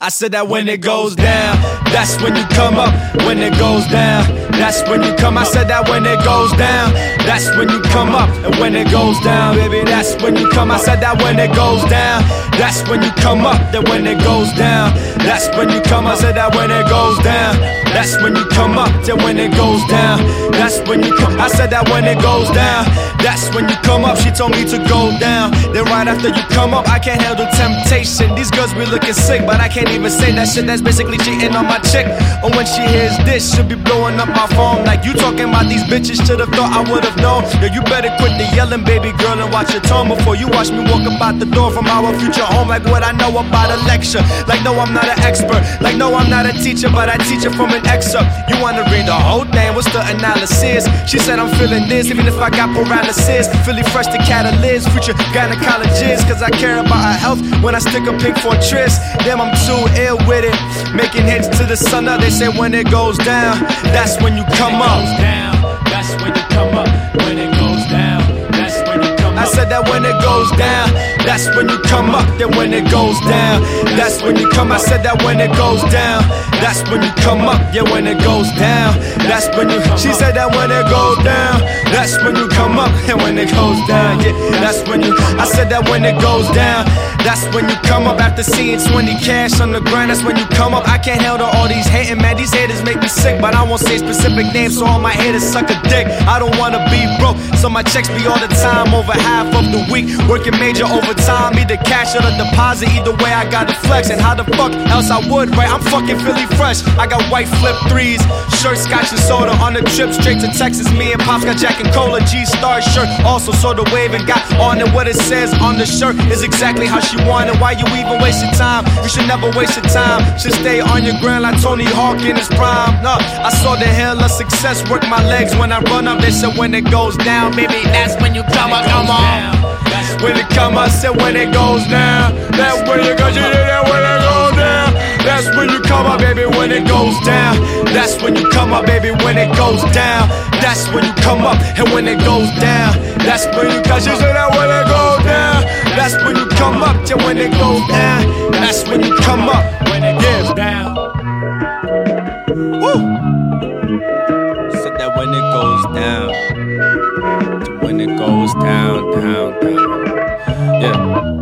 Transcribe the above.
I said that when it goes down, that's when you come up. When it goes down, that's when you come. I said that when it goes down, that's when you come up. And when it goes down, baby, that's when you come. I said that when it goes down, that's when you come up. Then when it goes down, that's when you come. I said that when it goes down, that's when you come up. Then when it goes down, that's when you come. I said that when it goes down, that's when you come up. She told me to go down. Then right after you come up, I can't handle temptation. These girls be looking sick, but I can't even say that shit. That's basically cheating on my chick. And when she hears this, she'll be blowing up my phone. Like you talking about these bitches, should've thought I would've known. Yeah, you better quit yelling, baby girl, and watch your tone before you watch me walk about the door from our future home. Like what I know about a lecture. Like no, I'm not an expert. Like no, I'm not a teacher, but I teach it from an excerpt. You wanna read the whole thing? What's the analysis? She said I'm feeling this, even if I got paralysis. Philly fresh to catalyst, future gynecologist. Cause I care about her health when I stick a pink fortress. Damn, I'm too ill with it. Making hits to the sun up. They say when it goes down, that's when you come up. Goes down, that's when you come up. Then when it goes down, that's when you come. I said that when it goes down, that's when you come up. Yeah, when it goes down, that's when you. She said that when it goes down, that's when you come up. And when it goes down, yeah, that's when you. I said that when it goes down, that's when you come up. After seeing 20 cash on the ground, that's when you come up. I can't handle all these hating, man. These haters make me sick, but I won't say specific names, so all my haters suck a dick. I don't wanna be broke, so my checks be all the time, over half of the week. Working major overtime, either cash or the deposit. Either way, I gotta flex. And how the fuck else I would, right? I'm fucking Philly fresh. I got white flip threes, shirt, scotch, and soda on the trip straight to Texas. Me and Pops got Jack and Cola, G Star shirt. Also, soda wave and got on it. What it says on the shirt is exactly how she wanted. Why you even wasting time? You should never waste your time. Should stay on your grind like Tony Hawk in his prime. No, I saw the hell of success work my legs when I run up. They said when it goes down, baby, that's when you come up. Come on. When it come, I said when it goes down. That's when you go, you that when it goes down. That's when you come up, baby, when it goes down. That's when you come up, baby, when it goes down. That's when you come up, and when it goes down. That's when you cause you that when it goes down. That's when you come up, yeah, when it goes down. That's when you come up, Yeah.